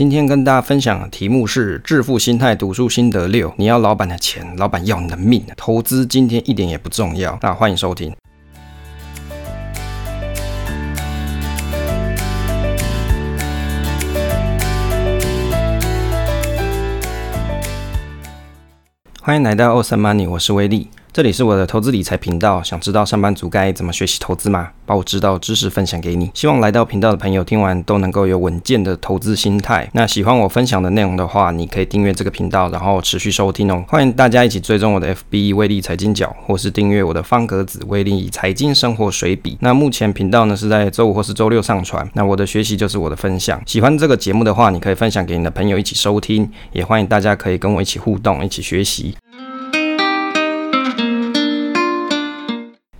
今天跟大家分享的题目是致富心态读书心得六。你要老板的钱，老板要你的命。投资今天一点也不重要。那欢迎收听。欢迎来到 osamoney 我是威利。这里是我的投资理财频道，想知道上班族该怎么学习投资吗？把我知道知识分享给你。希望来到频道的朋友听完都能够有稳健的投资心态。那喜欢我分享的内容的话，你可以订阅这个频道，然后持续收听哦。欢迎大家一起追踪我的 FB 威力财经角，或是订阅我的方格子威力财经生活随笔。那目前频道呢是在周五或是周六上传。那我的学习就是我的分享。喜欢这个节目的话，你可以分享给你的朋友一起收听，也欢迎大家可以跟我一起互动，一起学习。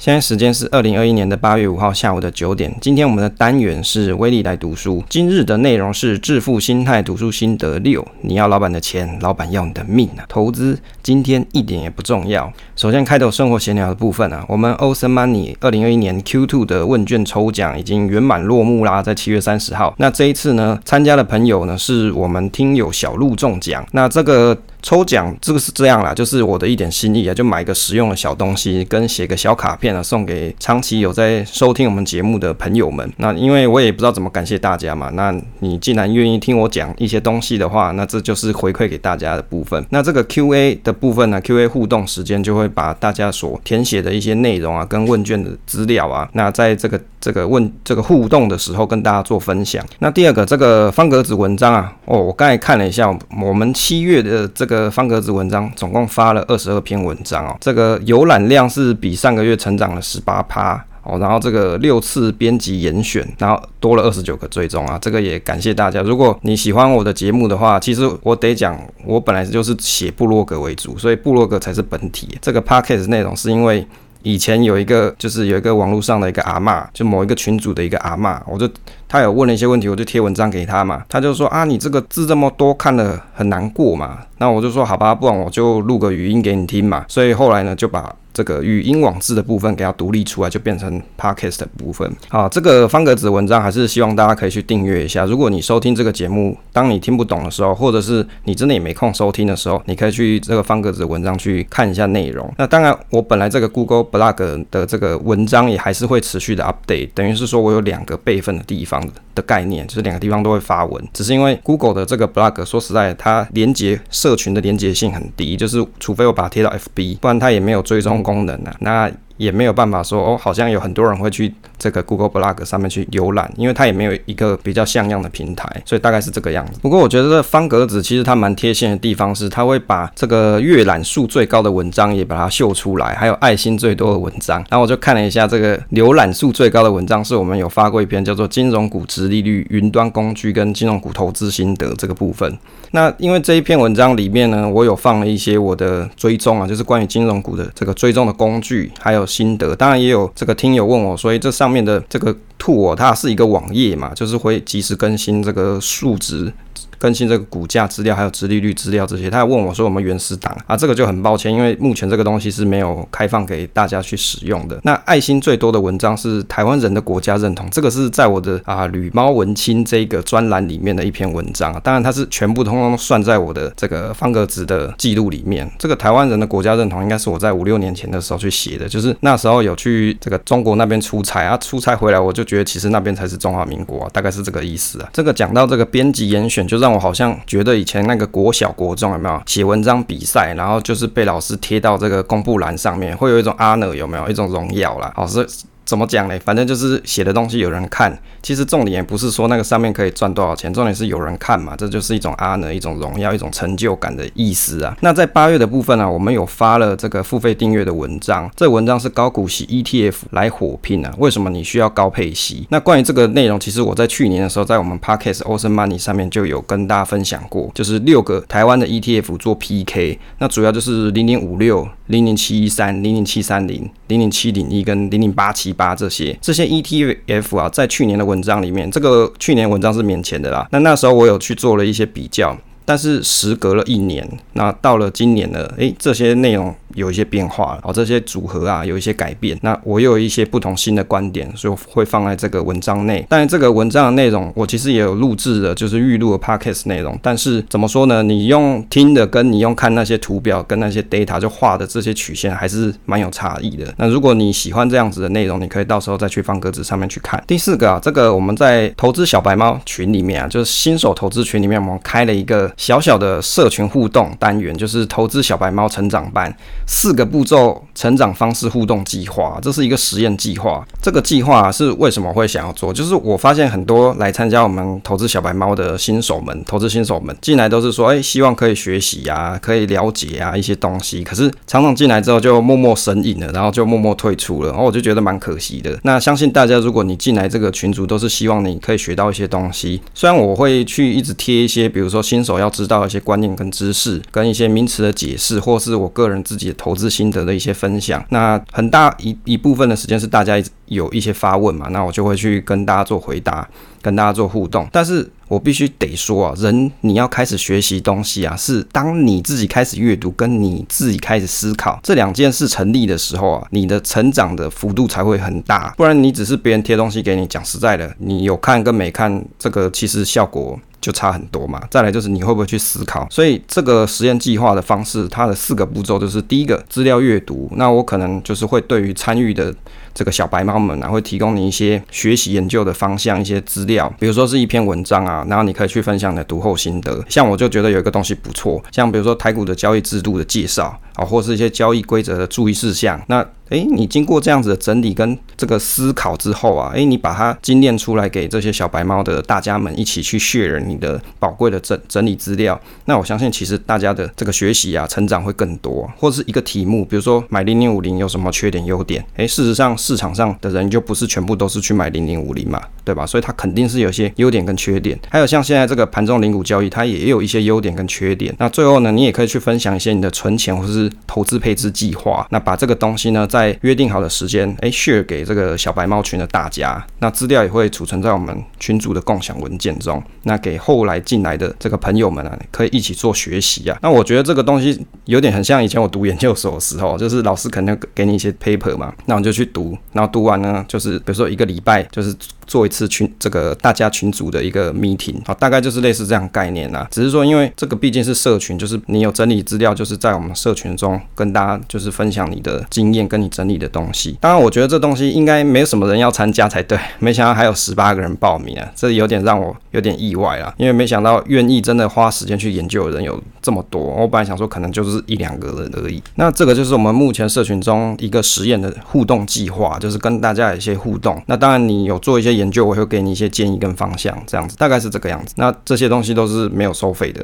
现在时间是二零二一年的八月五号下午的九点。今天我们的单元是威利来读书。今日的内容是致富心态读书心得六。你要老板的钱，老板要你的命啊！投资今天一点也不重要。首先开头生活闲聊的部分啊，我们 Awesome Money 二零二一年 Q2 的问卷抽奖已经圆满落幕啦，在七月三十号。那这一次呢，参加的朋友呢，是我们听友小鹿中奖。那这个。抽奖这个是这样啦，就是我的一点心意啊，就买个实用的小东西，跟写个小卡片啊，送给长期有在收听我们节目的朋友们。那因为我也不知道怎么感谢大家嘛，那你既然愿意听我讲一些东西的话，那这就是回馈给大家的部分。那这个 Q&A 的部分呢，Q&A 互动时间就会把大家所填写的一些内容啊，跟问卷的资料啊，那在这个这个问这个互动的时候跟大家做分享。那第二个这个方格子文章啊，哦，我刚才看了一下，我们七月的这个。方格子文章总共发了二十二篇文章哦，这个浏览量是比上个月成长了十八趴哦，然后这个六次编辑严选，然后多了二十九个追踪啊，这个也感谢大家。如果你喜欢我的节目的话，其实我得讲，我本来就是写部落格为主，所以部落格才是本体。这个 podcast 内容是因为。以前有一个，就是有一个网络上的一个阿嬷，就某一个群主的一个阿嬷，我就他有问了一些问题，我就贴文章给他嘛，他就说啊，你这个字这么多，看了很难过嘛，那我就说好吧，不然我就录个语音给你听嘛，所以后来呢，就把。这个语音网志的部分给它独立出来，就变成 podcast 的部分。好，这个方格子文章还是希望大家可以去订阅一下。如果你收听这个节目，当你听不懂的时候，或者是你真的也没空收听的时候，你可以去这个方格子文章去看一下内容。那当然，我本来这个 Google Blog 的这个文章也还是会持续的 update，等于是说我有两个备份的地方概念，就是两个地方都会发文。只是因为 Google 的这个 Blog 说实在，它连接社群的连接性很低，就是除非我把它贴到 FB，不然它也没有追踪。功能啊？那也没有办法说哦，好像有很多人会去这个 Google Blog 上面去浏览，因为它也没有一个比较像样的平台，所以大概是这个样子。不过我觉得这方格子其实它蛮贴心的地方是，它会把这个阅览数最高的文章也把它秀出来，还有爱心最多的文章。然后我就看了一下这个浏览数最高的文章，是我们有发过一篇叫做《金融股值利率云端工具跟金融股投资心得》这个部分。那因为这一篇文章里面呢，我有放了一些我的追踪啊，就是关于金融股的这个追踪的工具，还有心得。当然也有这个听友问我，所以这上面的这个 t o 它是一个网页嘛，就是会及时更新这个数值。更新这个股价资料，还有殖利率资料这些，他还问我说我们原始档啊？这个就很抱歉，因为目前这个东西是没有开放给大家去使用的。那爱心最多的文章是台湾人的国家认同，这个是在我的啊旅猫文青这个专栏里面的一篇文章啊。当然它是全部通通算在我的这个方格子的记录里面。这个台湾人的国家认同应该是我在五六年前的时候去写的，就是那时候有去这个中国那边出差啊，出差回来我就觉得其实那边才是中华民国啊，大概是这个意思啊。这个讲到这个编辑严选，就让我好像觉得以前那个国小国中有没有写文章比赛，然后就是被老师贴到这个公布栏上面，会有一种 honor 有没有一种荣耀啦？好，是。怎么讲呢？反正就是写的东西有人看，其实重点也不是说那个上面可以赚多少钱，重点是有人看嘛，这就是一种 honor，一种荣耀，一种成就感的意思啊。那在八月的部分呢、我们有发了这个付费订阅的文章，这文章是高股息 ETF 来火拼啊。为什么你需要高配息？那关于这个内容，其实我在去年的时候，在我们 Podcast Awesome Money 上面就有跟大家分享过，就是六个台湾的 ETF 做 PK，那主要就是零零五六、零零七一三、零零七三零、零零七零一跟零零八七。八这些这些 ETF 啊，在去年的文章里面，这个去年文章是免钱的啦。那那时候我有去做了一些比较。但是时隔了一年，那到了今年呢，诶，这些内容有一些变化了，哦，这些组合啊有一些改变，那我又有一些不同新的观点，所以会放在这个文章内。但是这个文章的内容，我其实也有录制的，就是预录的 podcast 内容。但是怎么说呢？你用听的，跟你用看那些图表，跟那些 data 就画的这些曲线，还是蛮有差异的。那如果你喜欢这样子的内容，你可以到时候再去方格子上面去看。第四个啊，这个我们在投资小白猫群里面啊，就是新手投资群里面，我们开了一个小小的社群互动单元，就是投资小白猫成长班四个步骤成长方式互动计划。这是一个实验计划。这个计划是为什么会想要做？就是我发现很多来参加我们投资小白猫的新手们，投资新手们进来都是说，哎，希望可以学习呀，可以了解啊一些东西。可是常常进来之后就默默神隐了，然后就默默退出了，然后我就觉得蛮可惜的。那相信大家，如果你进来这个群组，都是希望你可以学到一些东西。虽然我会去一直贴一些，比如说新手要知道一些观念跟知识，跟一些名词的解释，或是我个人自己的投资心得的一些分享。那很大一一部分的时间是大家一直有一些发问嘛，那我就会去跟大家做回答，跟大家做互动。但是我必须得说啊，人你要开始学习东西啊，是当你自己开始阅读，跟你自己开始思考这两件事成立的时候啊，你的成长的幅度才会很大。不然你只是别人贴东西给你，讲实在的，你有看跟没看，这个其实效果。就差很多嘛。再来就是你会不会去思考？所以这个实验计划的方式，它的四个步骤就是：第一个，资料阅读。那我可能就是会对于参与的这个小白猫们啊，会提供你一些学习研究的方向，一些资料，比如说是一篇文章啊，然后你可以去分享你的读后心得。像我就觉得有一个东西不错，像比如说台股的交易制度的介绍啊，或是一些交易规则的注意事项。那诶，你经过这样子的整理跟这个思考之后啊，诶，你把它精炼出来给这些小白猫的大家们一起去 share 你的宝贵的整整理资料，那我相信其实大家的这个学习啊，成长会更多。或者是一个题目，比如说买零零五零有什么缺点优点？诶，事实上市场上的人就不是全部都是去买零零五零嘛，对吧？所以它肯定是有些优点跟缺点。还有像现在这个盘中零股交易，它也有一些优点跟缺点。那最后呢，你也可以去分享一些你的存钱或是投资配置计划。那把这个东西呢，在在约定好的时间，诶，share 给这个小白猫群的大家，那资料也会储存在我们群组的共享文件中。那给后来进来的这个朋友们啊，可以一起做学习啊。那我觉得这个东西有点很像以前我读研究所的时候，就是老师肯定给你一些 paper 嘛，那我就去读，然后读完呢，就是比如说一个礼拜就是。做一次群这个大家群组的一个 meeting 好，大概就是类似这样概念啦。只是说，因为这个毕竟是社群，就是你有整理资料，就是在我们社群中跟大家就是分享你的经验，跟你整理的东西。当然，我觉得这东西应该没有什么人要参加才对。没想到还有十八个人报名啊，这有点让我有点意外啦。因为没想到愿意真的花时间去研究的人有这么多。我本来想说可能就是一两个人而已。那这个就是我们目前社群中一个实验的互动计划，就是跟大家有一些互动。那当然你有做一些。研究我会给你一些建议跟方向，这样子大概是这个样子。那这些东西都是没有收费的。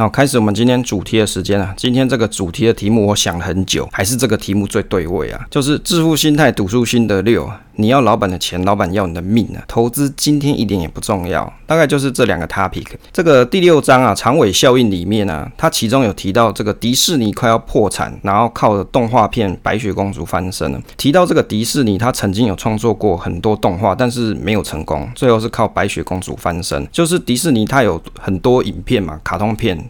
好，开始我们今天主题的时间啊。今天这个主题的题目我想了很久，还是这个题目最对味啊，就是致富心态读书心得六。你要老板的钱，老板要你的命啊！投资今天一点也不重要，大概就是这两个 topic。这个第六章啊，长尾效应里面啊，它其中有提到这个迪士尼快要破产，然后靠着动画片《白雪公主》翻身了。提到这个迪士尼，他曾经有创作过很多动画，但是没有成功，最后是靠《白雪公主》翻身。就是迪士尼它有很多影片嘛，卡通片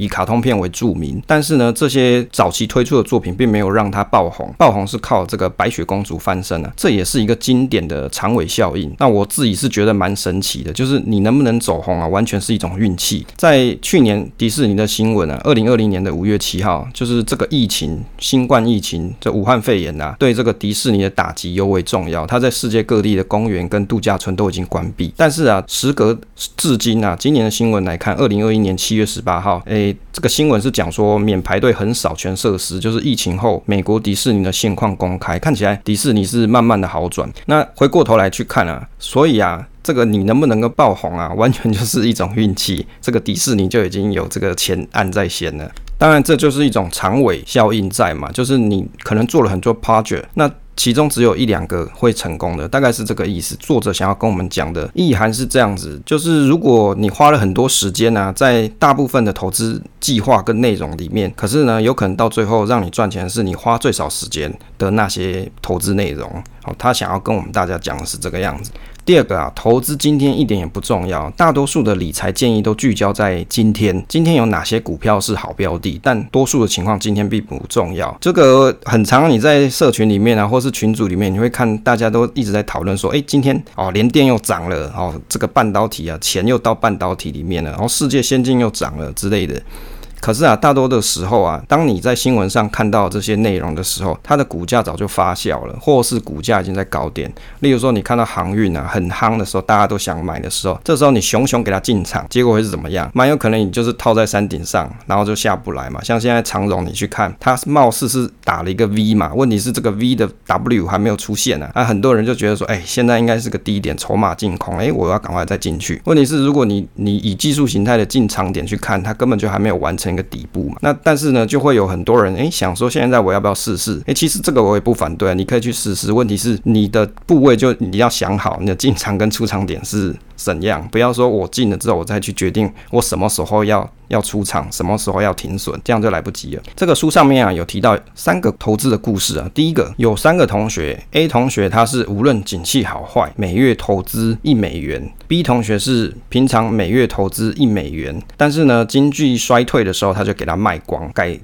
以卡通片为著名，但是呢，这些早期推出的作品并没有让它爆红，爆红是靠这个《白雪公主》翻身啊，这也是一个经。典的长尾效应，那我自己是觉得蛮神奇的，就是你能不能走红啊，完全是一种运气。在去年迪士尼的新闻啊，二零二零年的五月七号，就是这个疫情，新冠疫情，这武汉肺炎啊，对这个迪士尼的打击尤为重要。它在世界各地的公园跟度假村都已经关闭，但是啊，时隔至今啊，今年的新闻来看，二零二一年七月十八号，诶，这个新闻是讲说免排队横扫全设施，就是疫情后美国迪士尼的现况公开，看起来迪士尼是慢慢的好转。那回过头来去看啊，所以啊，这个你能不能够爆红啊，完全就是一种运气。这个迪士尼就已经有这个钱按在先了。当然，这就是一种长尾效应在嘛，就是你可能做了很多 project，那。其中只有一两个会成功的，大概是这个意思。作者想要跟我们讲的意涵是这样子，就是如果你花了很多时间呢、在大部分的投资计划跟内容里面，可是呢，有可能到最后让你赚钱是你花最少时间的那些投资内容。好，他想要跟我们大家讲的是这个样子。第二个啊，投资今天一点也不重要，大多数的理财建议都聚焦在今天，今天有哪些股票是好标的，但多数的情况今天并不重要。这个很常，你在社群里面啊，或是群组里面，你会看大家都一直在讨论说，哎，今天哦，联电又涨了，哦，这个半导体啊，钱又到半导体里面了，然后世界先进又涨了之类的。可是啊，大多的时候啊，当你在新闻上看到这些内容的时候，它的股价早就发酵了，或是股价已经在高点。例如说，你看到航运啊很夯的时候，大家都想买的时候，这时候你熊熊给它进场，结果会是怎么样？蛮有可能你就是套在山顶上，然后就下不来嘛。像现在长荣，你去看，它貌似是打了一个 V 嘛，问题是这个 V 的 W 还没有出现呢、啊。那很多人就觉得说，哎，现在应该是个低点，筹码净空，哎，我要赶快再进去。问题是，如果你你以技术形态的进场点去看，它根本就还没有完成。一个底部嘛，那但是呢，就会有很多人诶想说，现在我要不要试试？诶，其实这个我也不反对啊，你可以去试试。问题是你的部位就你要想好，你的进场跟出场点是怎样，不要说我进了之后我再去决定我什么时候要要出场，什么时候要停损，这样就来不及了。这个书上面啊有提到三个投资的故事啊，第一个有三个同学，A 同学他是无论景气好坏，每月投资一美元；B 同学是平常每月投资一美元，但是呢经济衰退的时候他就给他卖光，改。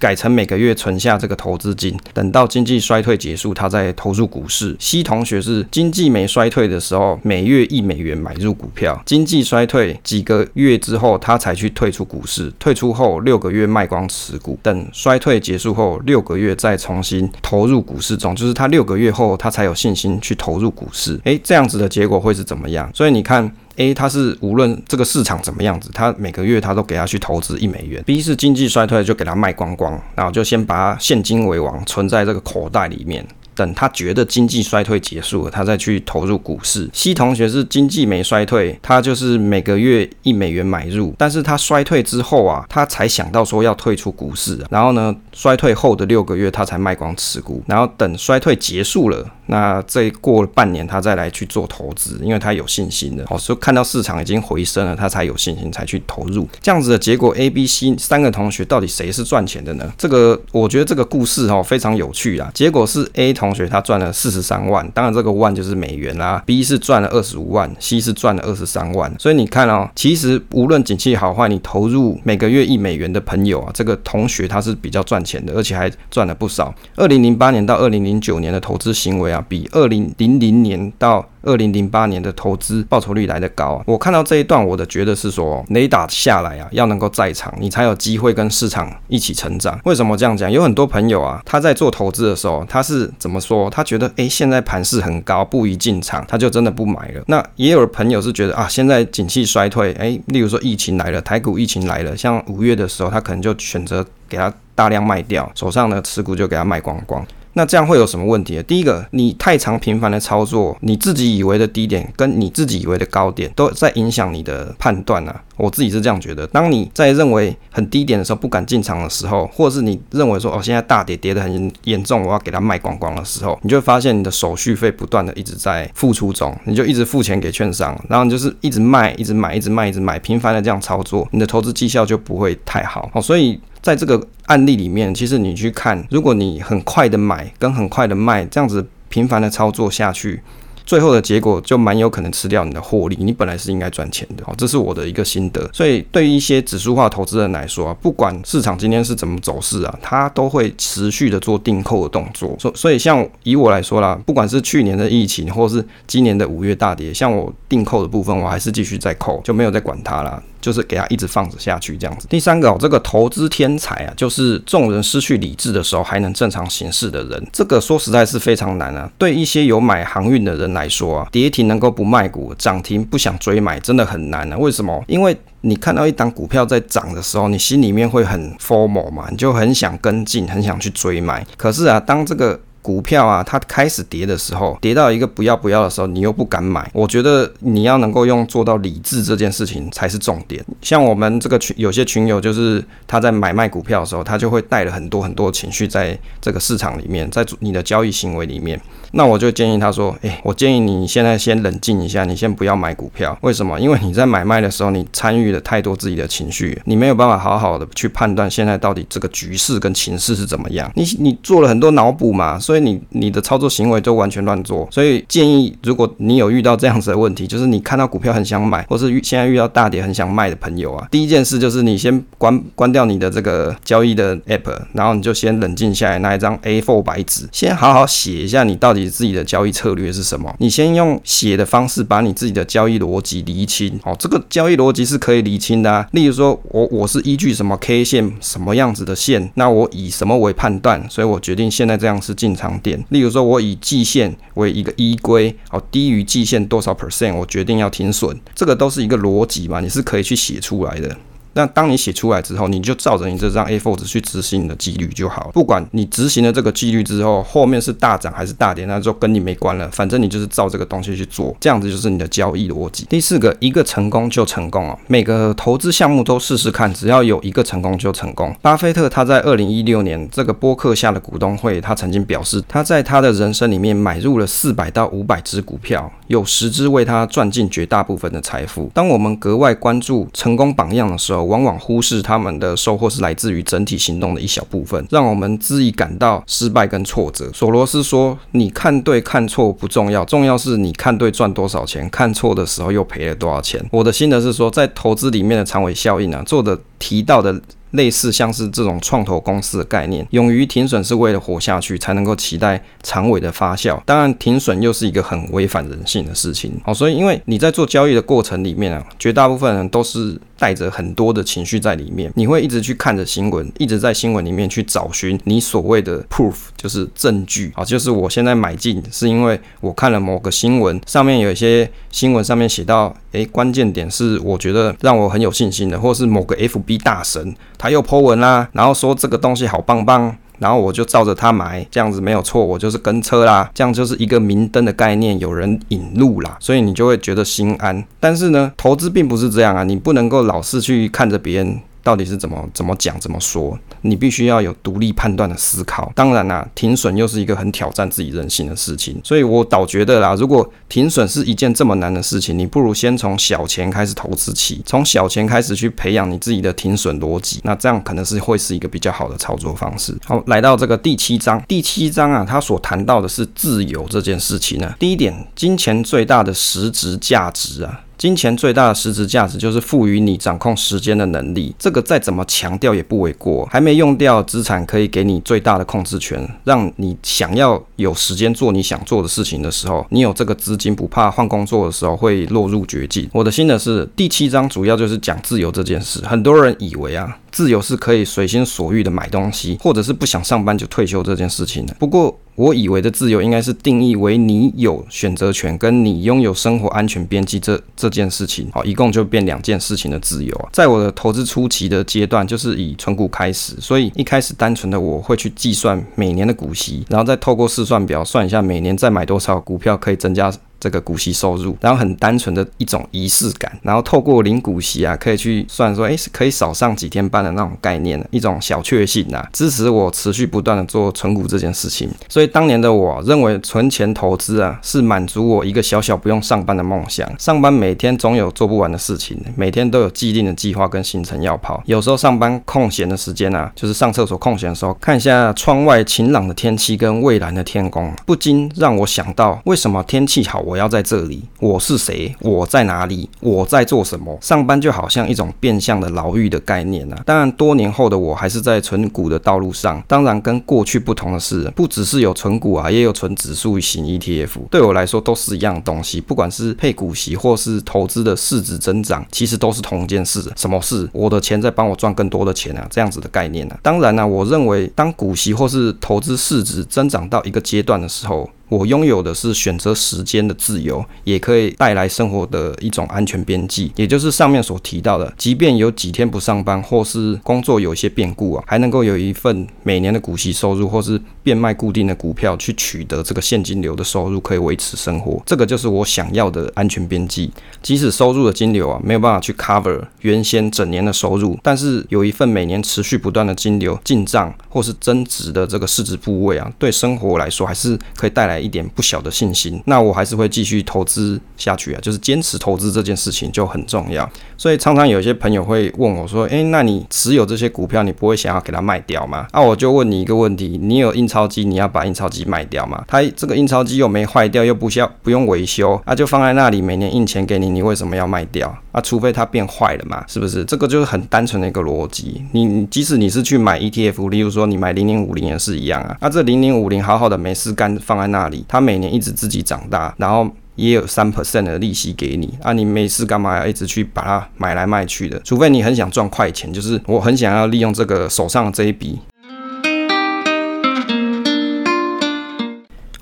改成每个月存下这个投资金，等到经济衰退结束，他再投入股市。C 同学是经济没衰退的时候，每月一美元买入股票，经济衰退几个月之后，他才去退出股市。退出后六个月卖光持股，等衰退结束后六个月再重新投入股市中，就是他六个月后他才有信心去投入股市。诶，这样子的结果会是怎么样？所以你看。A 他是无论这个市场怎么样子，他每个月他都给他去投资一美元。B 是经济衰退就给他卖光光，然后就先把他现金为王，存在这个口袋里面。等他觉得经济衰退结束了，他再去投入股市。C 同学是经济没衰退，他就是每个月一美元买入，但是他衰退之后啊，他才想到说要退出股市。然后呢，衰退后的六个月他才卖光持股，然后等衰退结束了，那再过了半年他再来去做投资，因为他有信心的。哦，所以看到市场已经回升了，他才有信心才去投入。这样子的结果，A、B、C 三个同学到底谁是赚钱的呢？这个我觉得这个故事哦非常有趣啊。结果是 A 同。同学他赚了四十三万，当然这个万就是美元啦。B 是赚了二十五万，C 是赚了二十三万。所以你看哦，其实无论景气好坏，你投入每个月一美元的朋友啊，这个同学他是比较赚钱的，而且还赚了不少。二零零八年到二零零九年的投资行为啊，比二零零零年到二零零八年的投资报酬率来得高。我看到这一段，我的觉得是说，雷打下来啊，要能够在场，你才有机会跟市场一起成长。为什么这样讲？有很多朋友啊，他在做投资的时候，他是怎么？说他觉得哎，现在盘势很高，不宜进场，他就真的不买了。那也有朋友是觉得啊，现在景气衰退，哎，例如说疫情来了，台股疫情来了，像五月的时候，他可能就选择给他大量卖掉，手上的持股就给他卖光光。那这样会有什么问题？第一个，你太常频繁的操作，你自己以为的低点跟你自己以为的高点都在影响你的判断啊。我自己是这样觉得。当你在认为很低点的时候不敢进场的时候，或者是你认为说哦，现在大跌跌得很严重，我要给它卖光光的时候，你就会发现你的手续费不断的一直在付出中，你就一直付钱给券商，然后你就是一直卖，一直买，一直卖，一直买，频繁的这样操作，你的投资绩效就不会太好。好，所以。在这个案例里面，其实你去看，如果你很快的买跟很快的卖，这样子频繁的操作下去。最后的结果就蛮有可能吃掉你的获利，你本来是应该赚钱的，哦，这是我的一个心得。所以对于一些指数化投资人来说啊，不管市场今天是怎么走势啊，他都会持续的做定扣的动作。所所以像以我来说啦，不管是去年的疫情，或是今年的五月大跌，像我定扣的部分，我还是继续在扣，就没有再管它啦，就是给它一直放着下去这样子。第三个哦，这个投资天才啊，就是众人失去理智的时候还能正常行事的人，这个说实在是非常难啊。对一些有买航运的人来来说啊，跌停能够不卖股，涨停不想追买，真的很难啊。为什么？因为你看到一档股票在涨的时候，你心里面会很 formal 嘛，你就很想跟进，很想去追买。可是啊，当这个股票啊，它开始跌的时候，跌到一个不要不要的时候，你又不敢买。我觉得你要能够用做到理智这件事情才是重点。像我们这个群，有些群友就是他在买卖股票的时候，他就会带了很多很多情绪在这个市场里面，在你的交易行为里面。那我就建议他说，诶，我建议你现在先冷静一下，你先不要买股票。为什么？因为你在买卖的时候，你参与了太多自己的情绪，你没有办法好好的去判断现在到底这个局势跟情势是怎么样。你你做了很多脑补嘛。所以你你的操作行为就完全乱做。所以建议，如果你有遇到这样子的问题，就是你看到股票很想买，或是现在遇到大跌很想卖的朋友啊，第一件事就是你先关关掉你的这个交易的 app，然后你就先冷静下来，拿一张 A4 白纸，先好好写一下你到底自己的交易策略是什么。你先用写的方式把你自己的交易逻辑厘清。哦，这个交易逻辑是可以厘清的啊。例如说，我我是依据什么 K 线，什么样子的线，那我以什么为判断，所以我决定现在这样是进长点。例如说，我以季线为一个依规，哦，低于季线多少 percent，我决定要停损。这个都是一个逻辑嘛，你是可以去写出来的。那当你写出来之后，你就照着你这张 A4 纸去执行你的纪律就好。不管你执行了这个纪律之后，后面是大涨还是大跌，那就跟你没关了。反正你就是照这个东西去做，这样子就是你的交易逻辑。第四个，一个成功就成功哦。每个投资项目都试试看，只要有一个成功就成功。巴菲特他在二零一六年这个播客下的股东会，他曾经表示，他在他的人生里面买入了四百到五百只股票，有十只为他赚进绝大部分的财富。当我们格外关注成功榜样的时候，往往忽视他们的收获是来自于整体行动的一小部分，让我们自己感到失败跟挫折。索罗斯说：“你看对看错不重要，重要是你看对赚多少钱，看错的时候又赔了多少钱。”我的心得是说，在投资里面的长尾效应啊，做的提到的。类似像是这种创投公司的概念，勇于停损是为了活下去，才能够期待长尾的发酵。当然，停损又是一个很违反人性的事情。好，所以因为你在做交易的过程里面啊，绝大部分人都是带着很多的情绪在里面，你会一直去看着新闻，一直在新闻里面去找寻你所谓的 proof，就是证据啊，就是我现在买进是因为我看了某个新闻，上面有一些新闻上面写到，诶，关键点是我觉得让我很有信心的，或是某个 FB 大神。他又 po 文啦，然后说这个东西好棒棒，然后我就照着他买，这样子没有错，我就是跟车啦，这样就是一个明灯的概念，有人引路啦，所以你就会觉得心安。但是呢，投资并不是这样啊，你不能够老是去看着别人。到底是怎么怎么讲怎么说？你必须要有独立判断的思考。当然啦、停损又是一个很挑战自己人性的事情。所以我倒觉得啦，如果停损是一件这么难的事情，你不如先从小钱开始投资起，从小钱开始去培养你自己的停损逻辑。那这样可能是会是一个比较好的操作方式。好，来到这个第七章，第七章啊，它所谈到的是自由这件事情呢。第一点，金钱最大的实质价值啊。金钱最大的实质价值就是赋予你掌控时间的能力，这个再怎么强调也不为过。还没用掉资产可以给你最大的控制权，让你想要有时间做你想做的事情的时候，你有这个资金，不怕换工作的时候会落入绝境。我的心得是，第七章主要就是讲自由这件事。很多人以为啊，自由是可以随心所欲的买东西，或者是不想上班就退休这件事情的。不过，我以为的自由应该是定义为你有选择权，跟你拥有生活安全边际这这件事情，好，一共就变两件事情的自由啊。在我的投资初期的阶段，就是以存股开始，所以一开始单纯的我会去计算每年的股息，然后再透过试算表算一下每年再买多少股票可以增加。这个股息收入，然后很单纯的一种仪式感，然后透过领股息啊，可以去算说，哎，是可以少上几天班的那种概念，一种小确幸啊，支持我持续不断的做存股这件事情。所以当年的我认为存钱投资啊，是满足我一个小小不用上班的梦想。上班每天总有做不完的事情，每天都有既定的计划跟行程要跑。有时候上班空闲的时间啊，就是上厕所空闲的时候，看一下窗外晴朗的天气跟蔚蓝的天空，不禁让我想到，为什么天气好？我要在这里，我是谁？我在哪里？我在做什么？上班就好像一种变相的牢狱的概念啊！当然，多年后的我还是在存股的道路上。当然，跟过去不同的是，不只是有存股啊，也有存指数型 ETF。对我来说，都是一样东西。不管是配股息，或是投资的市值增长，其实都是同一件事。什么事？我的钱在帮我赚更多的钱啊！这样子的概念啊。当然呢、我认为当股息或是投资市值增长到一个阶段的时候，我拥有的是选择时间的自由，也可以带来生活的一种安全边际，也就是上面所提到的，即便有几天不上班，或是工作有一些变故啊，还能够有一份每年的股息收入，或是变卖固定的股票去取得这个现金流的收入，可以维持生活。这个就是我想要的安全边际。即使收入的金流啊没有办法去 cover 原先整年的收入，但是有一份每年持续不断的金流进账或是增值的这个市值部位啊，对生活来说还是可以带来。一点不小的信心，那我还是会继续投资下去啊，就是坚持投资这件事情就很重要。所以常常有些朋友会问我说：“诶，那你持有这些股票，你不会想要给它卖掉吗？”啊，我就问你一个问题：你有印钞机，你要把印钞机卖掉吗？它这个印钞机又没坏掉，又不需要不用维修，啊，就放在那里，每年印钱给你，你为什么要卖掉？啊，除非它变坏了嘛，是不是？这个就是很单纯的一个逻辑。你即使你是去买 ETF，例如说你买零零五零也是一样啊。那这零零五零好好的没事干，放在那里，它每年一直自己长大，然后。也有三 percent 的利息给你啊，你没事干嘛要一直去把它买来卖去的？除非你很想赚快钱，就是我很想要利用这个手上这一笔。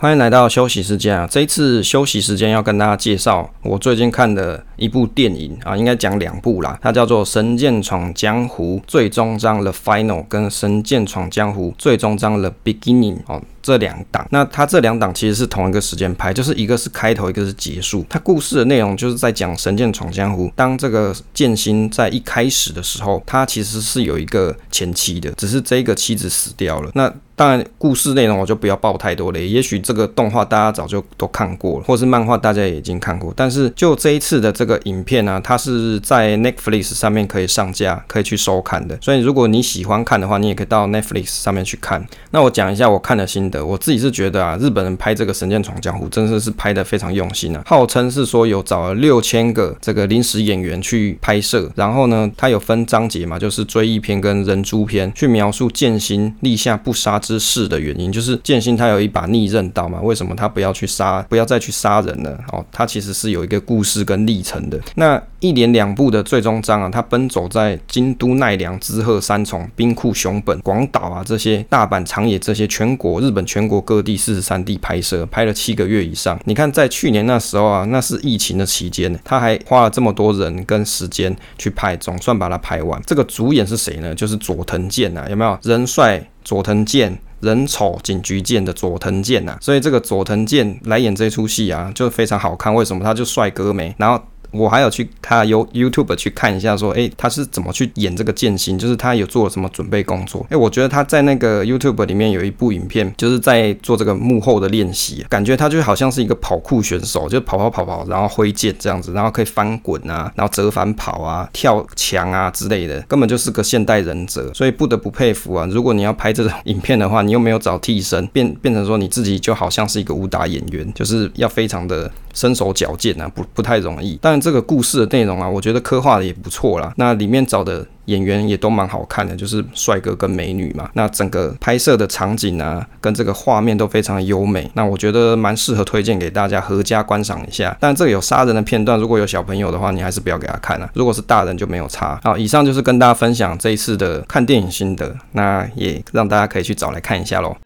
欢迎来到休息时间啊！这一次休息时间要跟大家介绍我最近看的一部电影啊，应该讲两部啦，它叫做《神剑闯江湖》最终章 The Final 跟《神剑闯江湖》最终章 The Beginning 哦。这两档，那它这两档其实是同一个时间拍，就是一个是开头，一个是结束。它故事的内容就是在讲《神剑闯江湖》，当这个剑心在一开始的时候，他其实是有一个前妻的，只是这个妻子死掉了。那当然，故事内容我就不要爆太多了。也许这个动画大家早就都看过了，或是漫画大家也已经看过。但是就这一次的这个影片呢、它是在 Netflix 上面可以上架，可以去收看的。所以如果你喜欢看的话，你也可以到 Netflix 上面去看。那我讲一下我看的心得。我自己是觉得啊，日本人拍这个《神剑闯江湖》真的是拍的非常用心啊，号称是说有找了六千个这个临时演员去拍摄。然后呢，它有分章节嘛，就是追忆篇跟人诛篇，去描述剑心立下不杀之誓的原因，就是剑心他有一把逆刃刀嘛，为什么他不要去杀，不要再去杀人了？哦，他其实是有一个故事跟历程的。那一连两部的最终章啊，他奔走在京都、奈良、滋贺、三重、兵库、熊本、广岛啊这些大阪、长野这些全国日本全国各地四十三地拍摄，拍了七个月以上。你看，在去年那时候啊，那是疫情的期间，他还花了这么多人跟时间去拍，总算把它拍完。这个主演是谁呢？就是佐藤健啊，有没有？人帅佐藤健。人丑警局见的佐藤健呐，所以这个佐藤健来演这出戏啊，就非常好看。为什么？他就帅哥没，然后。我还有去他 You YouTube 去看一下，说，诶，他是怎么去演这个剑心？就是他有做了什么准备工作？诶，我觉得他在那个 YouTube 里面有一部影片，就是在做这个幕后的练习，感觉他就好像是一个跑酷选手，就跑跑跑跑，然后挥剑这样子，然后可以翻滚啊，然后折返跑啊，跳墙啊之类的，根本就是个现代忍者，所以不得不佩服啊！如果你要拍这种影片的话，你又没有找替身，变变成说你自己就好像是一个武打演员，就是要非常的。身手矫健啊，不不太容易。但这个故事的内容啊，我觉得刻画的也不错啦。那里面找的演员也都蛮好看的，就是帅哥跟美女嘛。那整个拍摄的场景啊，跟这个画面都非常优美。那我觉得蛮适合推荐给大家合家观赏一下。但这个有杀人的片段，如果有小朋友的话，你还是不要给他看啊。如果是大人就没有差。好，以上就是跟大家分享这一次的看电影心得。那也让大家可以去找来看一下喽。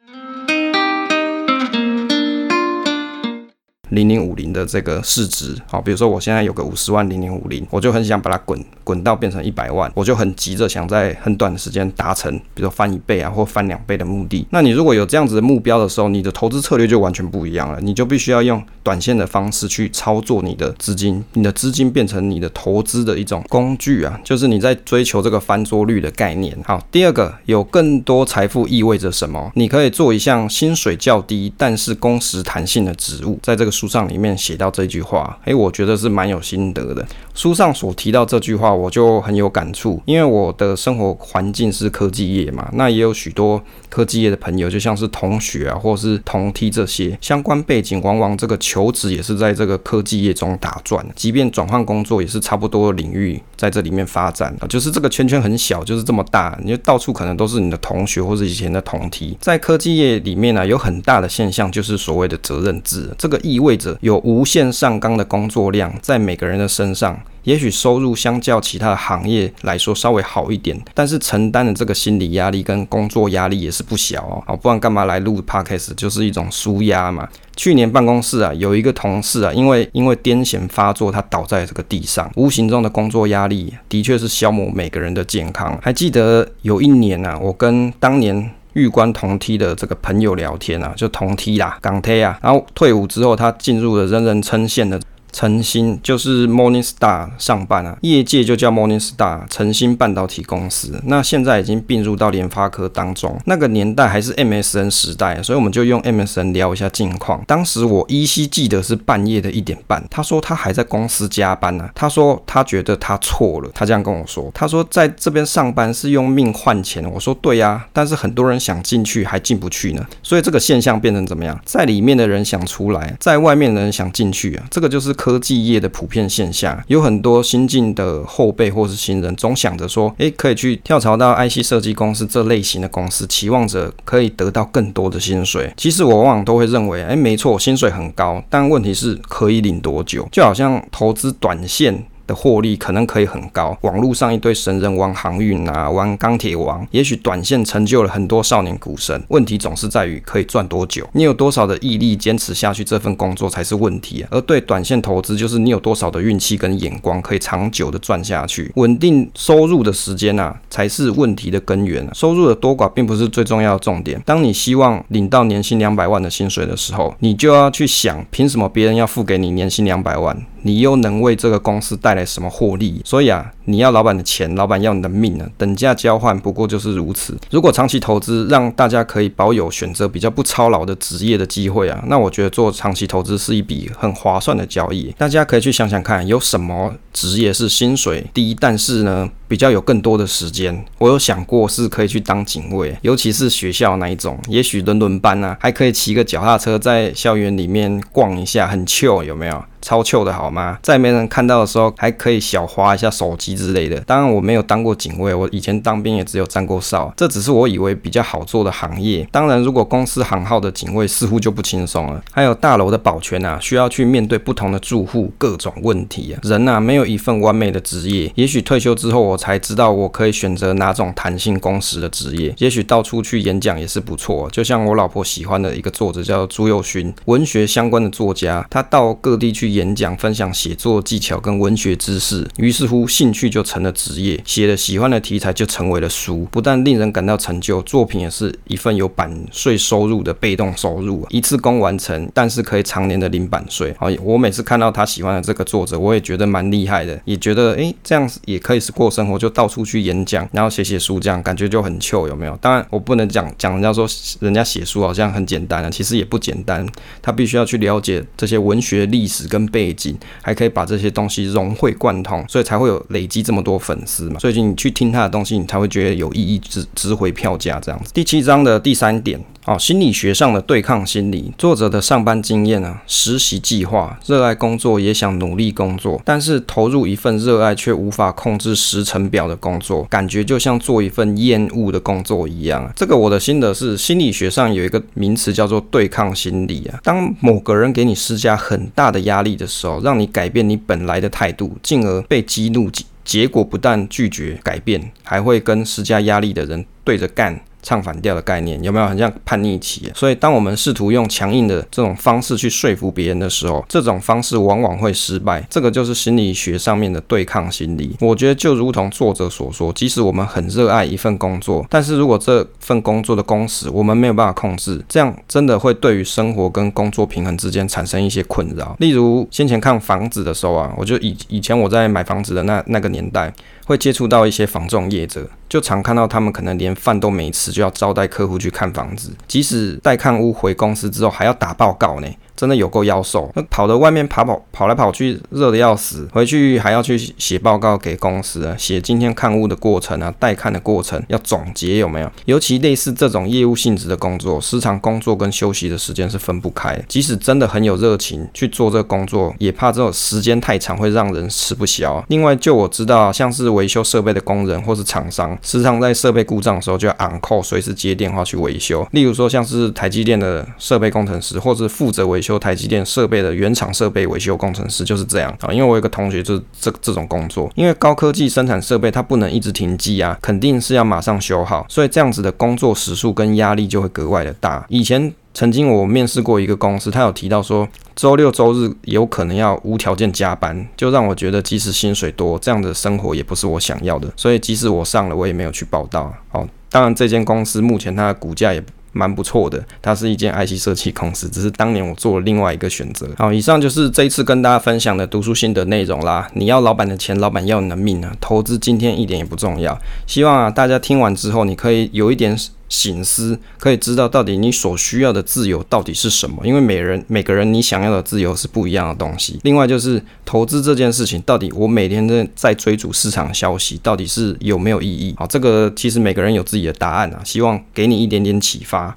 零零五零的这个市值，好，比如说我现在有个五十万零零五零，我就很想把它滚滚到变成一百万，我就很急着想在很短的时间达成，比如说翻一倍啊或翻两倍的目的。那你如果有这样子的目标的时候，你的投资策略就完全不一样了，你就必须要用短线的方式去操作你的资金，你的资金变成你的投资的一种工具啊，就是你在追求这个翻桌率的概念。好，第二个，有更多财富意味着什么？你可以做一项薪水较低但是工时弹性的职务，在这个。书上里面写到这句话，诶，我觉得是蛮有心得的。书上所提到这句话，我就很有感触，因为我的生活环境是科技业嘛，那也有许多科技业的朋友，就像是同学啊，或是同梯这些相关背景，往往这个求职也是在这个科技业中打转，即便转换工作，也是差不多的领域在这里面发展啊，就是这个圈圈很小，就是这么大，你就到处可能都是你的同学或者以前的同梯。在科技业里面呢、有很大的现象就是所谓的责任制，这个意味。者有无限上纲的工作量在每个人的身上，也许收入相较其他的行业来说稍微好一点，但是承担的这个心理压力跟工作压力也是不小哦。好，不然干嘛来录 Podcast？就是一种纾压嘛。去年办公室啊，有一个同事啊，因为因为癫痫发作，他倒在这个地上，无形中的工作压力的确是消磨每个人的健康。还记得有一年啊，我跟当年。玉关同梯的这个朋友聊天啊，就同梯啦，港梯啊，然后退伍之后，他进入了人人称羡的晨星就是 Morningstar 上班啊，业界就叫 Morningstar 晨星半导体公司。那现在已经并入到联发科当中。那个年代还是 MSN 时代，所以我们就用 MSN 聊一下近况。当时我依稀记得是半夜的一点半，他说他还在公司加班呢、啊。他说他觉得他错了，他这样跟我说。他说在这边上班是用命换钱。我说对呀、啊，但是很多人想进去还进不去呢。所以这个现象变成怎么样？在里面的人想出来，在外面的人想进去啊，这个就是科技业的普遍现象。有很多新进的后辈或是新人，总想着说，诶，可以去跳槽到 IC 设计公司这类型的公司，期望着可以得到更多的薪水。其实我往往都会认为，诶，没错，薪水很高，但问题是可以领多久？就好像投资短线。的获利可能可以很高，网络上一堆神人玩航运啊，玩钢铁王，也许短线成就了很多少年股神。问题总是在于可以赚多久，你有多少的毅力坚持下去，这份工作才是问题。而对短线投资，就是你有多少的运气跟眼光，可以长久的赚下去。稳定收入的时间啊，才是问题的根源。收入的多寡并不是最重要的重点。当你希望领到年薪两百万的薪水的时候，你就要去想，凭什么别人要付给你年薪两百万？你又能为这个公司带来什么获利？所以啊，你要老板的钱，老板要你的命呢？等价交换不过就是如此。如果长期投资让大家可以保有选择比较不操劳的职业的机会啊，那我觉得做长期投资是一笔很划算的交易。大家可以去想想看，有什么职业是薪水低，但是呢，比较有更多的时间？我有想过是可以去当警卫，尤其是学校那一种，也许轮轮班啊，还可以骑个脚踏车在校园里面逛一下，很 chill，有没有？超糗的好吗？在没人看到的时候，还可以小滑一下手机之类的。当然，我没有当过警卫，我以前当兵也只有站过哨。这只是我以为比较好做的行业。当然，如果公司行号的警卫似乎就不轻松了。还有大楼的保全啊，需要去面对不同的住户各种问题啊。人啊，没有一份完美的职业。也许退休之后，我才知道我可以选择哪种弹性工时的职业。也许到处去演讲也是不错。就像我老婆喜欢的一个作者叫朱佑勋，文学相关的作家，他到各地去。演讲、分享写作技巧跟文学知识，于是乎兴趣就成了职业，写了喜欢的题材就成为了书，不但令人感到成就，作品也是一份有版税收入的被动收入，一次工完成，但是可以常年的领版税。好，我每次看到他喜欢的这个作者，我也觉得蛮厉害的，也觉得诶，这样也可以是过生活，就到处去演讲，然后写写书，这样感觉就很糗，有没有？当然，我不能讲讲人家说人家写书好像很简单啊，其实也不简单，他必须要去了解这些文学历史跟。背景还可以把这些东西融会贯通，所以才会有累积这么多粉丝嘛。所以你去听他的东西，你才会觉得有意义，值值回票价这样子。第七章的第三点。哦，心理学上的对抗心理，作者的上班经验啊，实习计划，热爱工作也想努力工作，但是投入一份热爱却无法控制时程表的工作，感觉就像做一份厌恶的工作一样。这个我的心得是，心理学上有一个名词叫做对抗心理啊。当某个人给你施加很大的压力的时候，让你改变你本来的态度，进而被激怒，结果不但拒绝改变，还会跟施加压力的人对着干。唱反调的概念有没有很像叛逆期？所以，当我们试图用强硬的这种方式去说服别人的时候，这种方式往往会失败。这个就是心理学上面的对抗心理。我觉得就如同作者所说，即使我们很热爱一份工作，但是如果这份工作的工时我们没有办法控制，这样真的会对于生活跟工作平衡之间产生一些困扰。例如，先前看房子的时候啊，我就以以前我在买房子的那那个年代，会接触到一些房仲业者，就常看到他们可能连饭都没吃。就要招待客户去看房子，即使带看屋回公司之后，还要打报告呢。真的有够夭寿，那跑到外面跑跑跑来跑去，热的要死，回去还要去写报告给公司啊，写今天看物的过程啊，带看的过程要总结有没有？尤其类似这种业务性质的工作，时常工作跟休息的时间是分不开的。即使真的很有热情去做这个工作，也怕这种时间太长会让人吃不消。另外，就我知道，像是维修设备的工人或是厂商，时常在设备故障的时候就要 on call，随时接电话去维修。例如说，像是台积电的设备工程师，或是负责维修。台积电设备的原厂设备维修工程师就是这样啊，因为我有个同学就是这这种工作，因为高科技生产设备它不能一直停机啊，肯定是要马上修好，所以这样子的工作时数跟压力就会格外的大。以前曾经我面试过一个公司，他有提到说周六周日有可能要无条件加班，就让我觉得即使薪水多，这样的生活也不是我想要的，所以即使我上了，我也没有去报到。哦，当然这间公司目前它的股价也。蛮不错的，它是一间 IC 设计公司，只是当年我做了另外一个选择。好，以上就是这一次跟大家分享的读书心得内容啦。你要老板的钱，老板要你的命啊！投资今天一点也不重要。希望啊，大家听完之后，你可以有一点醒思，可以知道到底你所需要的自由到底是什么。因为每人每个人你想要的自由是不一样的东西。另外就是投资这件事情，到底我每天在在追逐市场消息，到底是有没有意义？好，这个其实每个人有自己的答案啊。希望给你一点点启发。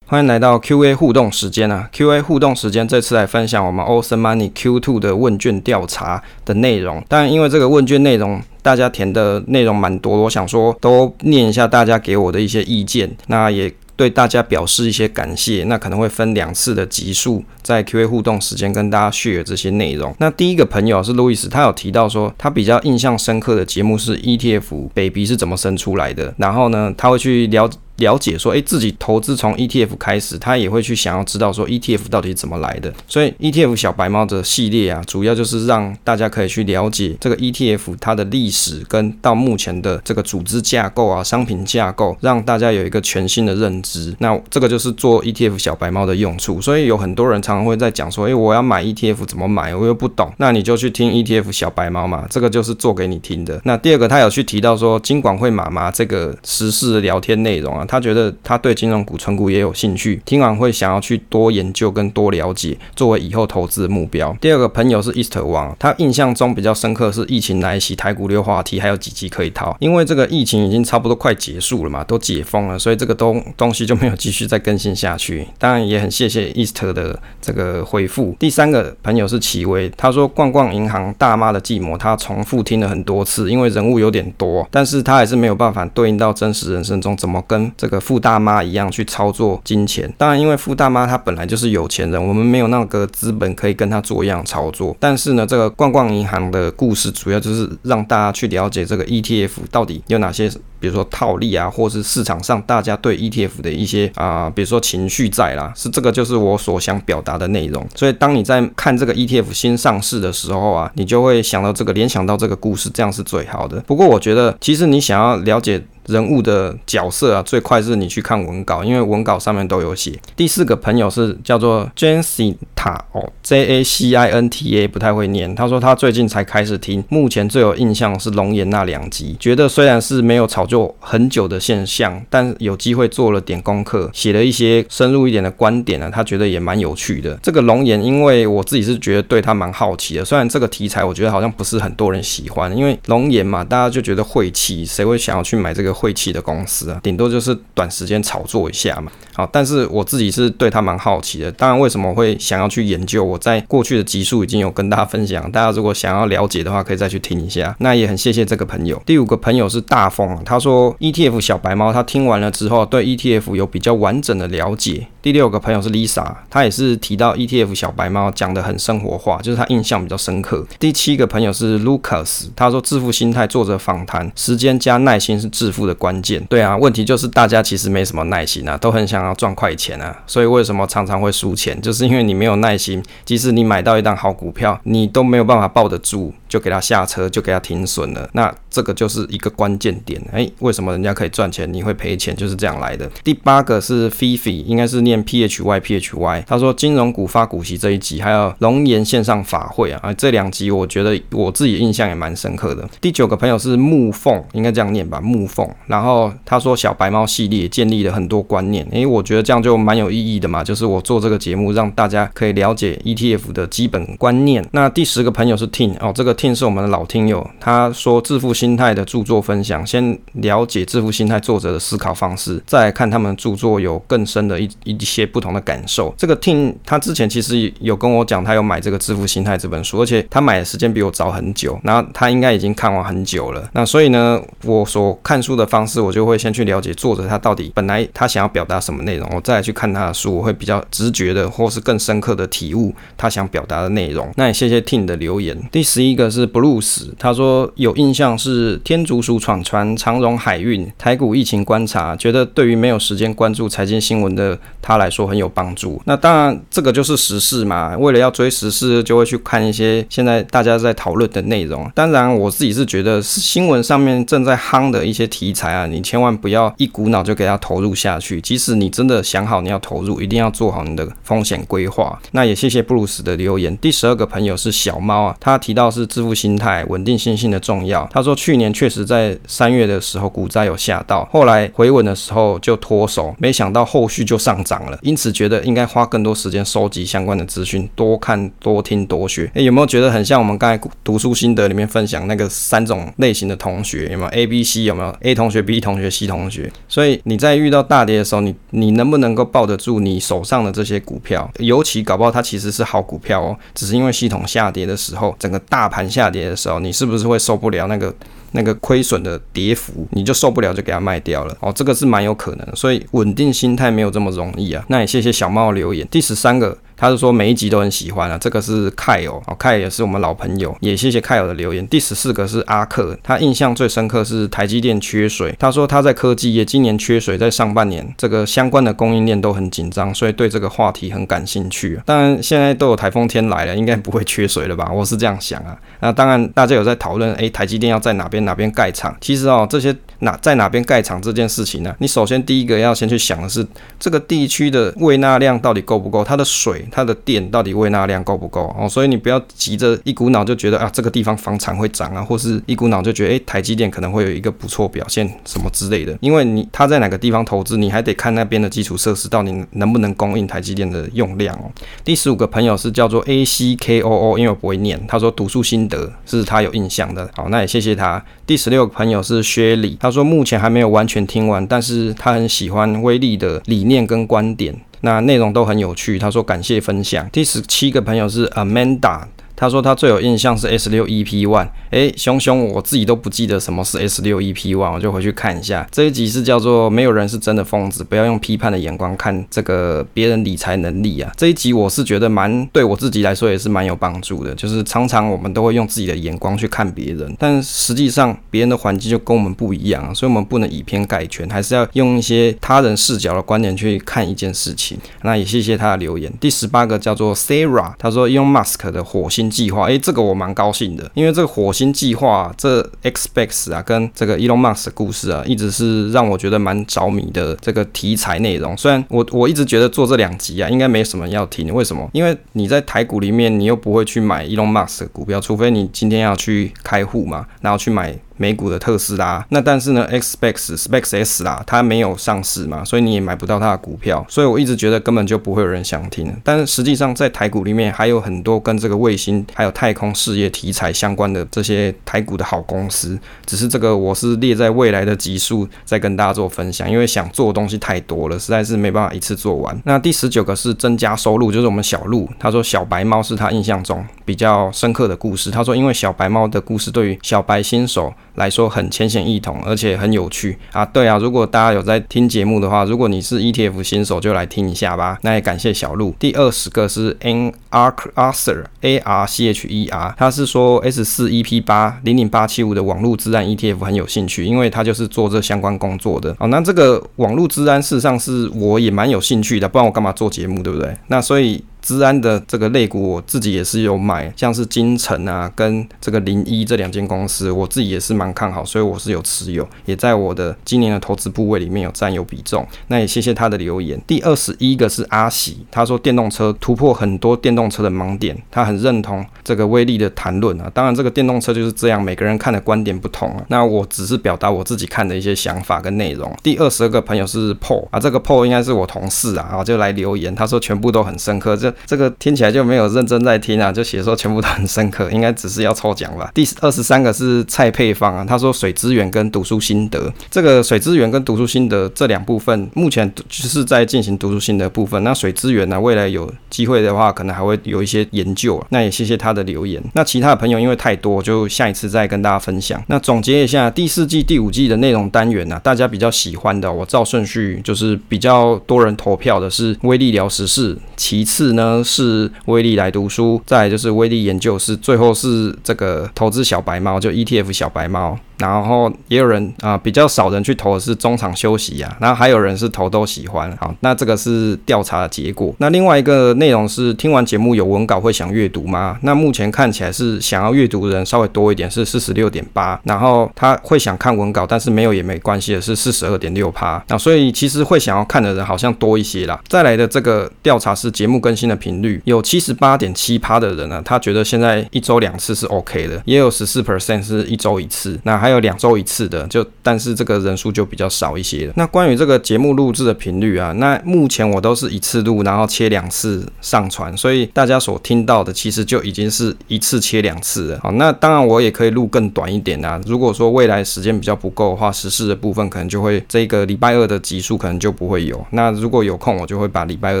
欢迎来到 Q&A 互动时间啊！Q&A 互动时间，这次来分享我们 Ocean Money Q2 的问卷调查的内容。但，因为这个问卷内容大家填的内容蛮多，我想说都念一下大家给我的一些意见，那也对大家表示一些感谢。那可能会分两次的集数，在 Q&A 互动时间跟大家 share 这些内容。那第一个朋友是路易斯，他有提到说他比较印象深刻的节目是 ETF Baby 是怎么生出来的，然后呢，他会去了。了解说，诶，自己投资从 ETF 开始，他也会去想要知道说 ETF 到底怎么来的。所以 ETF 小白猫的系列啊，主要就是让大家可以去了解这个 ETF 它的历史跟到目前的这个组织架构啊、商品架构，让大家有一个全新的认知。那这个就是做 ETF 小白猫的用处。所以有很多人常常会在讲说，诶，我要买 ETF 怎么买？我又不懂。那你就去听 ETF 小白猫嘛，这个就是做给你听的。那第二个，他有去提到说金管会妈妈这个时事聊天内容啊。他觉得他对金融股、存股也有兴趣，听完会想要去多研究跟多了解，作为以后投资的目标。第二个朋友是 Easter 王，他印象中比较深刻是疫情来袭，台股溜滑梯，还有几集可以套。因为这个疫情已经差不多快结束了嘛，都解封了，所以这个东东西就没有继续再更新下去。当然也很谢谢 Easter 的这个回复。第三个朋友是奇威，他说逛逛银行大妈的寂寞，他重复听了很多次，因为人物有点多，但是他还是没有办法对应到真实人生中怎么跟这个富大妈一样去操作金钱，当然，因为富大妈她本来就是有钱人，我们没有那个资本可以跟她做一样操作。但是呢，这个逛逛银行的故事，主要就是让大家去了解这个 ETF 到底有哪些，比如说套利啊，或是市场上大家对 ETF 的一些啊、比如说情绪在啦，是这个就是我所想表达的内容。所以，当你在看这个 ETF 新上市的时候啊，你就会想到这个，联想到这个故事，这样是最好的。不过，我觉得其实你想要了解。人物的角色啊，最快是你去看文稿，因为文稿上面都有写。第四个朋友是叫做 Jacinta 哦，J A C I N T A，不太会念。他说他最近才开始听，目前最有印象是龙岩那两集，觉得虽然是没有炒就很久的现象，但有机会做了点功课，写了一些深入一点的观点呢，他觉得也蛮有趣的。这个龙岩，因为我自己是觉得对他蛮好奇的，虽然这个题材我觉得好像不是很多人喜欢，因为龙岩嘛，大家就觉得晦气，谁会想要去买这个？晦气的公司啊，顶多就是短时间炒作一下嘛。好，但是我自己是对他蛮好奇的。当然，为什么会想要去研究？我在过去的集数已经有跟大家分享，大家如果想要了解的话，可以再去听一下。那也很谢谢这个朋友。第五个朋友是大风，他说 ETF 小白猫，他听完了之后对 ETF 有比较完整的了解。第六个朋友是 Lisa，他也是提到 ETF 小白猫讲得很生活化，就是他印象比较深刻。第七个朋友是 Lucas，他说致富心态作者访谈，时间加耐心是致富的关键。对啊，问题就是大家其实没什么耐心啊，都很想要要赚快钱啊，所以为什么常常会输钱，就是因为你没有耐心。即使你买到一档好股票，你都没有办法抱得住，就给他下车，就给他停损了。那这个就是一个关键点。诶，为什么人家可以赚钱，你会赔钱，就是这样来的。第八个是 Fifi，应该是念 P H Y P H Y。他说金融股发股息这一集，还有龙岩线上法会啊，这两集我觉得我自己印象也蛮深刻的。第九个朋友是木凤，应该这样念吧，木凤。然后他说小白猫系列建立了很多观念，诶，我觉得这样就蛮有意义的嘛，就是我做这个节目让大家可以了解 ETF 的基本观念。那第十个朋友是 Tin 哦，这个听是我们的老听友，他说致富心态的著作分享，先了解致富心态作者的思考方式，再来看他们著作有更深的一一些不同的感受。这个 Tin 他之前其实有跟我讲，他有买这个致富心态这本书，而且他买的时间比我早很久，然后他应该已经看完很久了。那所以呢，我所看书的方式，我就会先去了解作者他到底本来他想要表达什么内容，我再去看他的书，我会比较直觉的或是更深刻的体悟他想表达的内容。那也谢谢 Tin 的留言。第十一个是 Bruce，他说有印象是天竺鼠闯船、长荣海运、台股疫情观察，觉得对于没有时间关注财经新闻的他来说很有帮助。那当然，这个就是时事嘛，为了要追时事，就会去看一些现在大家在讨论的内容。当然，我自己是觉得新闻上面正在夯的一些题材啊，你千万不要一股脑就给它投入下去。即使你真的想好你要投入，一定要做好你的风险规划。那也谢谢布鲁斯的留言。第十二个朋友是小猫啊，他提到是致富心态、稳定信心的重要。他说去年确实在三月的时候股灾有吓到，后来回稳的时候就脱手，没想到后续就上涨了，因此觉得应该花更多时间收集相关的资讯，多看、多听、多学。诶，有没有觉得很像我们刚才读书心得里面分享那个三种类型的同学？有没有 A、B、C？有没有 A 同学、B 同学、C 同学？所以你在遇到大跌的时候，你你能不能够抱得住你手上的这些股票？尤其搞不好它其实是好股票哦，只是因为系统下跌的时候，整个大盘下跌的时候，你是不是会受不了那个？那个亏损的跌幅，你就受不了，就给它卖掉了哦，这个是蛮有可能，所以稳定心态没有这么容易啊。那也谢谢小猫留言。第十三个。他是说每一集都很喜欢啊，这个是凯友哦，凯也是我们老朋友，也谢谢凯友的留言。第十四个是阿克，他印象最深刻是台积电缺水，他说他在科技业今年缺水，在上半年这个相关的供应链都很紧张，所以对这个话题很感兴趣。当然现在都有台风天来了，应该不会缺水了吧？我是这样想啊。那当然大家有在讨论，诶，台积电要在哪边哪边盖厂？其实哦，这些哪在哪边盖厂这件事情呢，你首先第一个要先去想的是这个地区的胃纳量到底够不够，它的水。它的电到底胃纳量够不够哦？所以你不要急着一股脑就觉得啊，这个地方房产会涨啊，或是一股脑就觉得诶、台积电可能会有一个不错表现什么之类的。因为你他在哪个地方投资，你还得看那边的基础设施到底能不能供应台积电的用量哦。第十五个朋友是叫做 A C K O O，因为我不会念，他说读书心得是他有印象的。好，那也谢谢他。第十六个朋友是薛礼，他说目前还没有完全听完，但是他很喜欢威力的理念跟观点。那内容都很有趣，他说感谢分享。第十七个朋友是 Amanda。他说他最有印象是 S 六 EP One，诶，熊熊，我自己都不记得什么是 S 六 EP One，我就回去看一下。这一集是叫做没有人是真的疯子，不要用批判的眼光看这个别人理财能力啊。这一集我是觉得蛮对我自己来说也是蛮有帮助的，就是常常我们都会用自己的眼光去看别人，但实际上别人的环境就跟我们不一样啊，所以我们不能以偏概全，还是要用一些他人视角的观点去看一件事情。那也谢谢他的留言。第十八个叫做 Sarah，他说 Elon Musk 的火星。计划，诶，这个我蛮高兴的，因为这个火星计划，这 XPEX 啊，跟这个 Elon Musk 的故事啊，一直是让我觉得蛮着迷的这个题材内容。虽然我我一直觉得做这两集啊，应该没什么要听，为什么？因为你在台股里面，你又不会去买 Elon Musk 的股票，除非你今天要去开户嘛，然后去买。美股的特斯拉，那但是呢，SpaceX SpaceX 啦，它没有上市嘛，所以你也买不到它的股票，所以我一直觉得根本就不会有人想听。但是实际上在台股里面还有很多跟这个卫星还有太空事业题材相关的这些台股的好公司，只是这个我是列在未来的集数再跟大家做分享，因为想做的东西太多了，实在是没办法一次做完。那第十九个是增加收入，就是我们小鹿，他说小白猫是他印象中比较深刻的故事，他说因为小白猫的故事对于小白新手。来说很浅显易懂，而且很有趣啊！对啊，如果大家有在听节目的话，如果你是 ETF 新手，就来听一下吧。那也感谢小鹿。第二十个是 N Arthur A R C H E R，他是说 S 四 EP 八零零八七五的网络资安 ETF 很有兴趣，因为他就是做这相关工作的。哦，那这个网络资安事实上是我也蛮有兴趣的，不然我干嘛做节目，对不对？那所以。资安的这个类股，我自己也是有买，像是金城啊，跟这个零一这两间公司，我自己也是蛮看好，所以我是有持有，也在我的今年的投资部位里面有占有比重。那也谢谢他的留言。第二十一个是阿喜，他说电动车突破很多电动车的盲点，他很认同这个威力的谈论啊。当然，这个电动车就是这样，每个人看的观点不同啊。那我只是表达我自己看的一些想法跟内容。第二十二个朋友是 Paul 啊，这个 Paul 应该是我同事啊，然后就来留言，他说全部都很深刻，这。这个听起来就没有认真在听啊，就写说全部都很深刻，应该只是要抽奖吧。第二十三个是蔡配方啊，他说水资源跟读书心得，这个水资源跟读书心得这两部分目前就是在进行读书心得部分。那水资源呢，未来有机会的话，可能还会有一些研究。那也谢谢他的留言。那其他的朋友因为太多，就下一次再跟大家分享。那总结一下第四季、第五季的内容单元呢、啊，大家比较喜欢的，我照顺序就是比较多人投票的是威力聊时事，其次呢。呢是威力来读书，再就是威力研究室，最后是这个投资小白猫，就 ETF 小白猫。然后也有人啊、比较少人去投的是中场休息啊，然后还有人是投都喜欢。好，那这个是调查的结果。那另外一个内容是听完节目有文稿会想阅读吗？那目前看起来是想要阅读的人稍微多一点，是四十六点八。然后他会想看文稿，但是没有也没关系的是四十二点六趴。那所以其实会想要看的人好像多一些啦。再来的这个调查是节目更新的频率，有七十八点七趴的人呢、啊，他觉得现在一周两次是 OK 的，也有十四 percent 是一周一次。那还。有两周一次的，就但是这个人数就比较少一些了。那关于这个节目录制的频率啊，那目前我都是一次录，然后切两次上传，所以大家所听到的其实就已经是一次切两次了。好，那当然我也可以录更短一点啊。如果说未来时间比较不够的话，时事的部分可能就会这个礼拜二的集数可能就不会有。那如果有空，我就会把礼拜二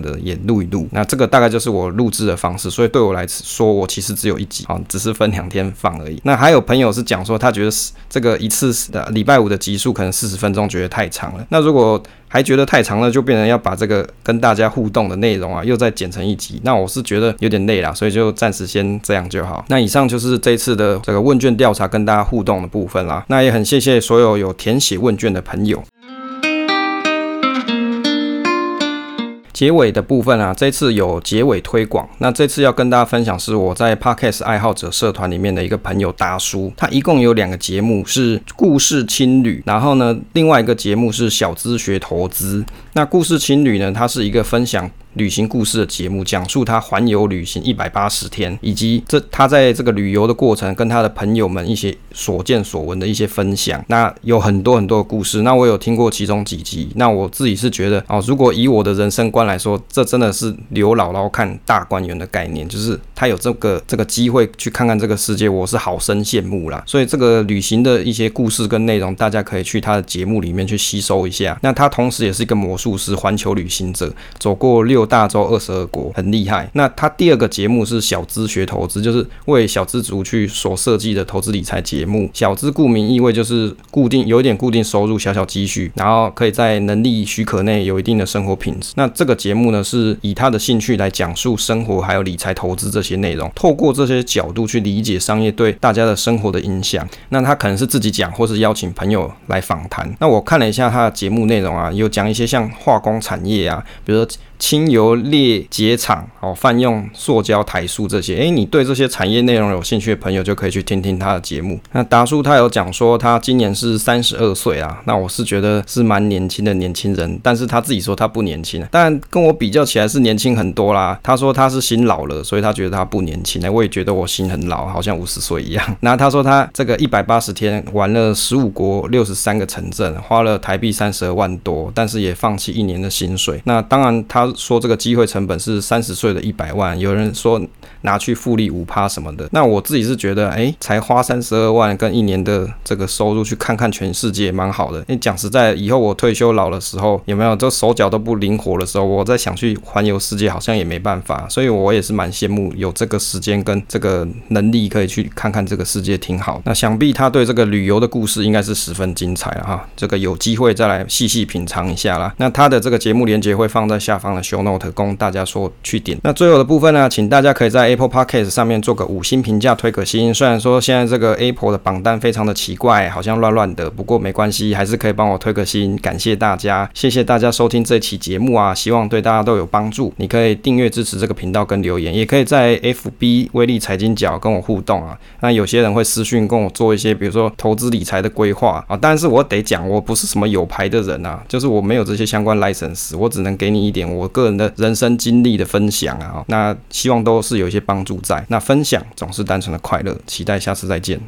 的也录一录。那这个大概就是我录制的方式。所以对我来说，我其实只有一集，啊，只是分两天放而已。那还有朋友是讲说，他觉得是。这个一次的礼拜五的集数可能四十分钟，觉得太长了。那如果还觉得太长了，就变成要把这个跟大家互动的内容啊，又再剪成一集。那我是觉得有点累了，所以就暂时先这样就好。那以上就是这次的这个问卷调查跟大家互动的部分啦。那也很谢谢所有有填写问卷的朋友。结尾的部分啊，这次有结尾推广。那这次要跟大家分享是我在 Podcast 爱好者社团里面的一个朋友达叔，他一共有两个节目是故事青旅，然后呢，另外一个节目是小资学投资。那故事青旅呢，它是一个分享。旅行故事的节目，讲述他环游旅行一百八十天，以及这他在这个旅游的过程，跟他的朋友们一些所见所闻的一些分享。那有很多很多的故事，那我有听过其中几集。那我自己是觉得哦，如果以我的人生观来说，这真的是刘姥姥看大观园的概念，就是他有这个这个机会去看看这个世界，我是好生羡慕啦。所以这个旅行的一些故事跟内容，大家可以去他的节目里面去吸收一下。那他同时也是一个魔术师，环球旅行者，走过六。大洲二十二国很厉害。那他第二个节目是小资学投资，就是为小资族去所设计的投资理财节目。小资顾名意味就是固定有一点固定收入，小小积蓄，然后可以在能力许可内有一定的生活品质。那这个节目呢，是以他的兴趣来讲述生活还有理财投资这些内容，透过这些角度去理解商业对大家的生活的影响。那他可能是自己讲，或是邀请朋友来访谈。那我看了一下他的节目内容啊，有讲一些像化工产业啊，比如说。清油裂解厂哦，泛用塑胶台塑这些，诶，你对这些产业内容有兴趣的朋友就可以去听听他的节目。那达叔他有讲说他今年是三十二岁啊，那我是觉得是蛮年轻的年轻人，但是他自己说他不年轻，但跟我比较起来是年轻很多啦。他说他是心老了，所以他觉得他不年轻。我也觉得我心很老，好像五十岁一样。那他说他这个一百八十天玩了十五国六十三个城镇，花了台币三十二万多，但是也放弃一年的薪水。那当然他。说这个机会成本是三十岁的一百万，有人说拿去复利五趴什么的，那我自己是觉得，哎，才花三十二万跟一年的这个收入去看看全世界，蛮好的。你讲实在，以后我退休老的时候，有没有这手脚都不灵活的时候，我再想去环游世界，好像也没办法。所以我也是蛮羡慕有这个时间跟这个能力，可以去看看这个世界，挺好。那想必他对这个旅游的故事应该是十分精彩了哈，这个有机会再来细细品尝一下啦。那他的这个节目连接会放在下方的 show note 供大家说去点。那最后的部分呢，请大家可以在 Apple Podcast 上面做个五星评价，推个星。虽然说现在这个 Apple 的榜单非常的奇怪，好像乱乱的，不过没关系，还是可以帮我推个星。感谢大家，谢谢大家收听这期节目啊，希望对大家都有帮助。你可以订阅支持这个频道跟留言，也可以在 FB 威力财经角跟我互动啊。那有些人会私讯跟我做一些，比如说投资理财的规划啊，但是我得讲，我不是什么有牌的人啊，就是我没有这些相关 license，我只能给你一点我个人的。人生经历的分享啊，那希望都是有一些帮助在。那分享总是单纯的快乐，期待下次再见。